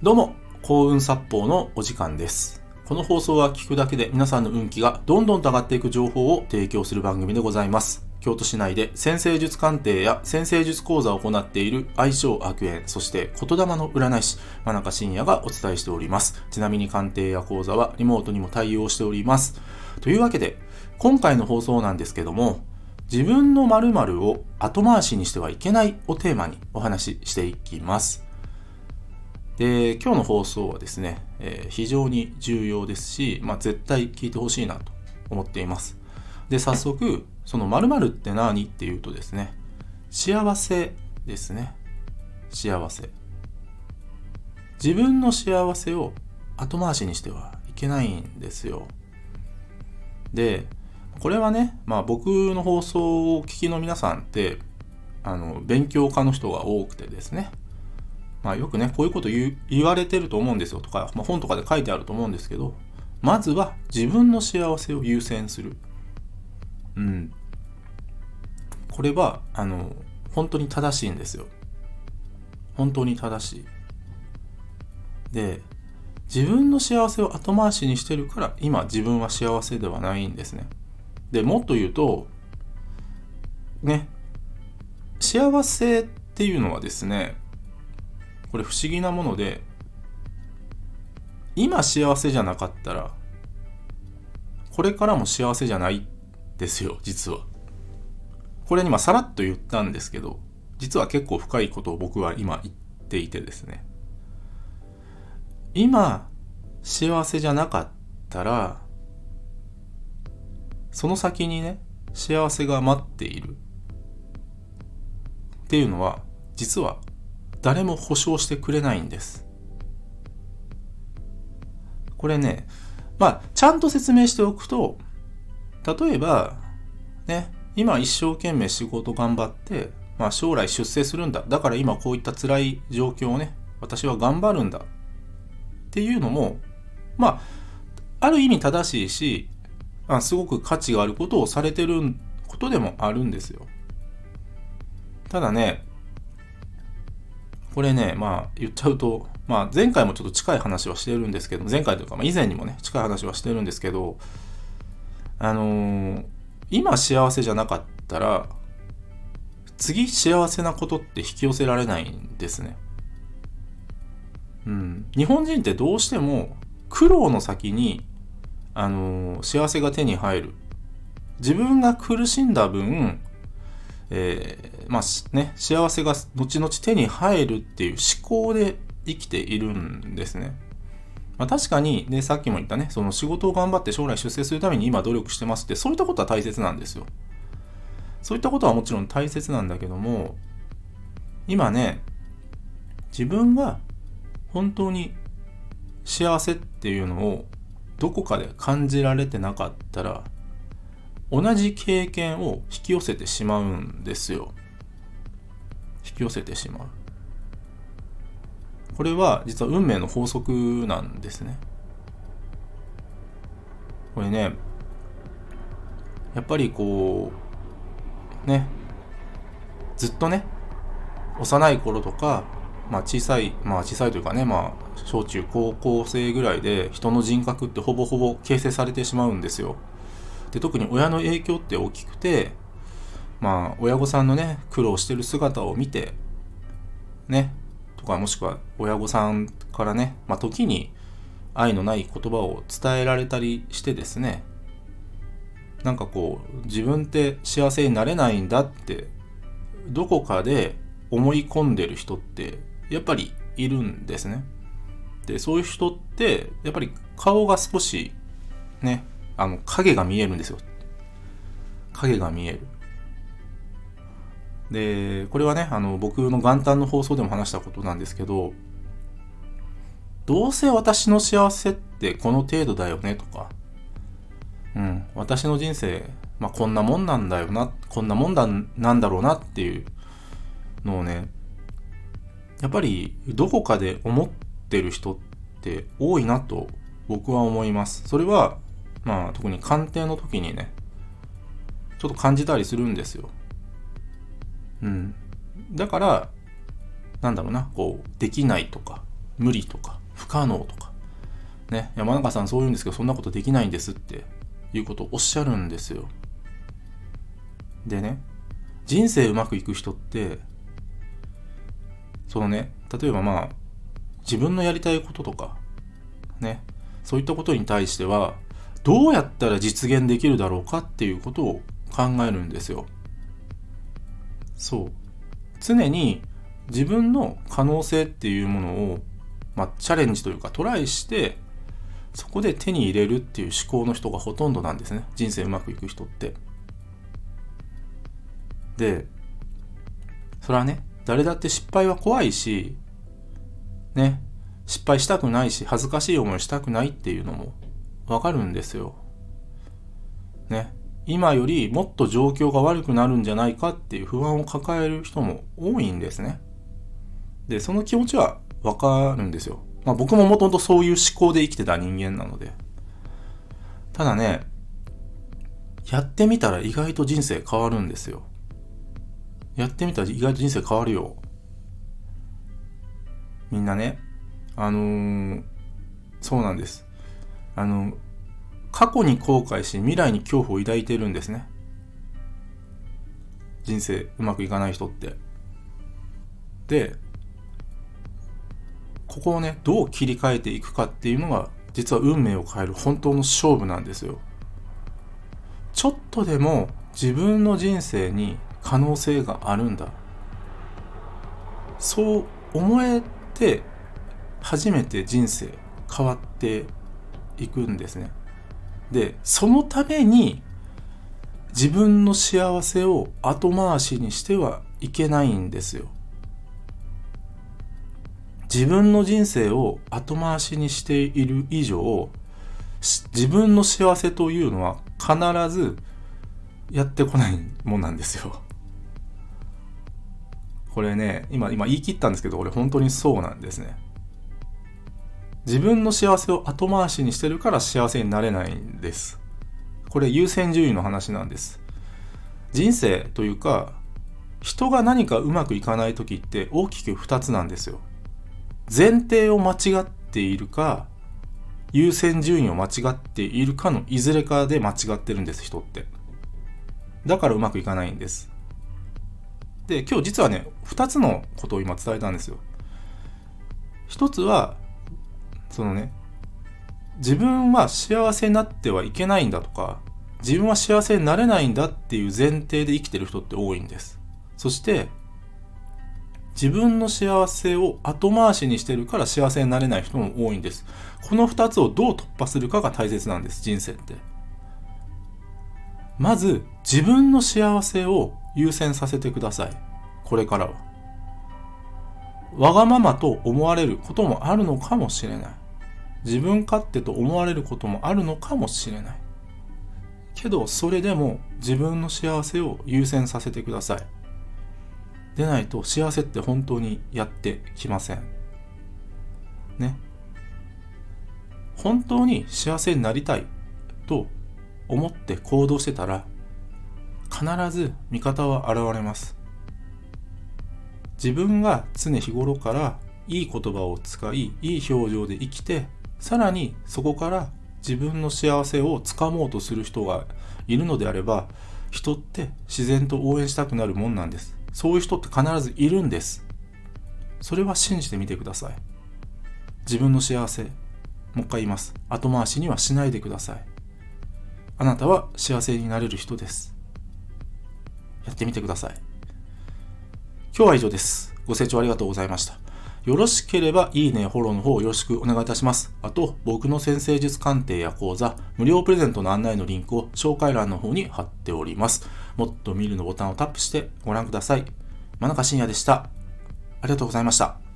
どうも、幸運殺法のお時間です。この放送は聞くだけで皆さんの運気がどんどんと上がっていく情報を提供する番組でございます。京都市内で先生術鑑定や先生術講座を行っている愛称悪縁、そして言霊の占い師、真中信也がお伝えしております。ちなみに鑑定や講座はリモートにも対応しております。というわけで、今回の放送なんですけども、自分の〇〇を後回しにしてはいけないをテーマにお話ししていきます。で、今日の放送はですね、えー非常に重要ですし、まあ、絶対聞いてほしいなと思っています。で、早速、その〇〇って何っていうとですね、幸せですね。幸せ。自分の幸せを後回しにしてはいけないんですよ。で、これはね、まあ僕の放送をお聞きの皆さんって、あの、勉強家の人が多くてですね、まあよくね、こういうこと言う言われてると思うんですよとか、まあ、本とかで書いてあると思うんですけど、まずは自分の幸せを優先する。うん。これは、あの、本当に正しいんですよ。本当に正しい。で、自分の幸せを後回しにしてるから、今自分は幸せではないんですね。で、もっと言うと、ね、幸せっていうのはですね、これ不思議なもので、今幸せじゃなかったら、これからも幸せじゃないですよ、実は。これにさらっと言ったんですけど、実は結構深いことを僕は今言っていてですね。今、幸せじゃなかったら、その先にね、幸せが待っている。っていうのは、実は誰も保証してくれないんです。これね、まあ、ちゃんと説明しておくと、例えば、ね、今一生懸命仕事頑張って、まあ将来出世するんだ。だから今こういった辛い状況をね、私は頑張るんだ。っていうのも、まあ、ある意味正しいし、あすごく価値があることをされてることでもあるんですよ。ただね、これね、まあ言っちゃうと、まあ前回もちょっと近い話はしてるんですけど、前回というか、まあ、以前にもね、近い話はしてるんですけど、あのー今幸せじゃなかったら、次幸せなことって引き寄せられないんですね。うん。日本人ってどうしても苦労の先に、あのー幸せが手に入る。自分が苦しんだ分、えーまあね、幸せが後々手に入るっていう思考で生きているんですね。まあ、確かに、ね、さっきも言ったね、その仕事を頑張って将来出世するために今努力してますって、そういったことは大切なんですよ。そういったことはもちろん大切なんだけども、今ね、自分が本当に幸せっていうのをどこかで感じられてなかったら、同じ経験を引き寄せてしまうんですよ。引き寄せてしまう。これは実は運命の法則なんですね。これね、やっぱりこう、ね、ずっとね、幼い頃とか、まあ小さい、まあ小さいというかね、まあ小中高校生ぐらいで人の人格ってほぼほぼ形成されてしまうんですよ。で特に親の影響って大きくてまあ親御さんのね苦労してる姿を見てねとかもしくは親御さんからねまあ時に愛のない言葉を伝えられたりしてですねなんかこう自分って幸せになれないんだってどこかで思い込んでる人ってやっぱりいるんですね。でそういう人ってやっぱり顔が少しねあの影が見えるんですよ。影が見える。でこれはねあの僕の元旦の放送でも話したことなんですけどどうせ私の幸せってこの程度だよねとか。うん私の人生、まあ、こんなもんなんだよなこんなもんだなんだろうなっていうのをねやっぱりどこかで思ってる人って多いなと僕は思います。それはまあ特に鑑定の時にねちょっと感じたりするんですよ。うん。だからなんだろうなこうできないとか無理とか不可能とかね山中さんそう言うんですけどそんなことできないんですっていうことをおっしゃるんですよ。でね人生うまくいく人ってそのね例えばまあ自分のやりたいこととかねそういったことに対してはどうやったら実現できるだろうかっていうことを考えるんですよ。そう。常に自分の可能性っていうものを、まあ、チャレンジというかトライしてそこで手に入れるっていう思考の人がほとんどなんですね。人生うまくいく人って。でそれはね誰だって失敗は怖いしね失敗したくないし恥ずかしい思いしたくないっていうのもわかるんですよ。ね。今よりもっと状況が悪くなるんじゃないかっていう不安を抱える人も多いんですね。でその気持ちはわかるんですよ。まあ僕ももともとそういう思考で生きてた人間なので。ただねやってみたら意外と人生変わるんですよ。やってみたら意外と人生変わるよ。みんなね、あのー、そうなんです。あの、過去に後悔し未来に恐怖を抱いてるんですね。人生うまくいかない人って。で、ここをね、どう切り替えていくかっていうのが、実は運命を変える本当の勝負なんですよ。ちょっとでも自分の人生に可能性があるんだそう思えて初めて人生変わっていくんですね。でそのために自分の幸せを後回しにしてはいけないんですよ。自分の人生を後回しにしている以上自分の幸せというのは必ずやってこないもんなんですよ。これね今今言い切ったんですけどこれ本当にそうなんですね。自分の幸せを後回しにしてるから幸せになれないんです。これ優先順位の話なんです。人生というか人が何かうまくいかない時って大きく2つなんですよ。前提を間違っているか優先順位を間違っているかのいずれかで間違ってるんです人って。だからうまくいかないんです。で、今日実はね、2つのことを今伝えたんですよ。1つは、そのね、自分は幸せになってはいけないんだとか、自分は幸せになれないんだっていう前提で生きてる人って多いんです。そして、自分の幸せを後回しにしてるから幸せになれない人も多いんです。この2つをどう突破するかが大切なんです、人生って。まず、自分の幸せを優先させてください。これからは。わがままと思われることもあるのかもしれない。自分勝手と思われることもあるのかもしれない。けど、それでも自分の幸せを優先させてください。でないと幸せって本当にやってきません。ね。本当に幸せになりたいと思って行動してたら必ず味方は現れます。自分が常日頃からいい言葉を使い、いい表情で生きて、さらにそこから自分の幸せをつかもうとする人がいるのであれば、人って自然と応援したくなるもんなんです。そういう人って必ずいるんです。それは信じてみてください。自分の幸せ、もう一回言います。後回しにはしないでください。あなたは幸せになれる人です。やってみてください。今日は以上です。ご清聴ありがとうございました。よろしければいいね、フォローの方よろしくお願いいたします。あと、僕の先生術鑑定や講座、無料プレゼントの案内のリンクを紹介欄の方に貼っております。もっと見るのボタンをタップしてご覧ください。真中信也でした。ありがとうございました。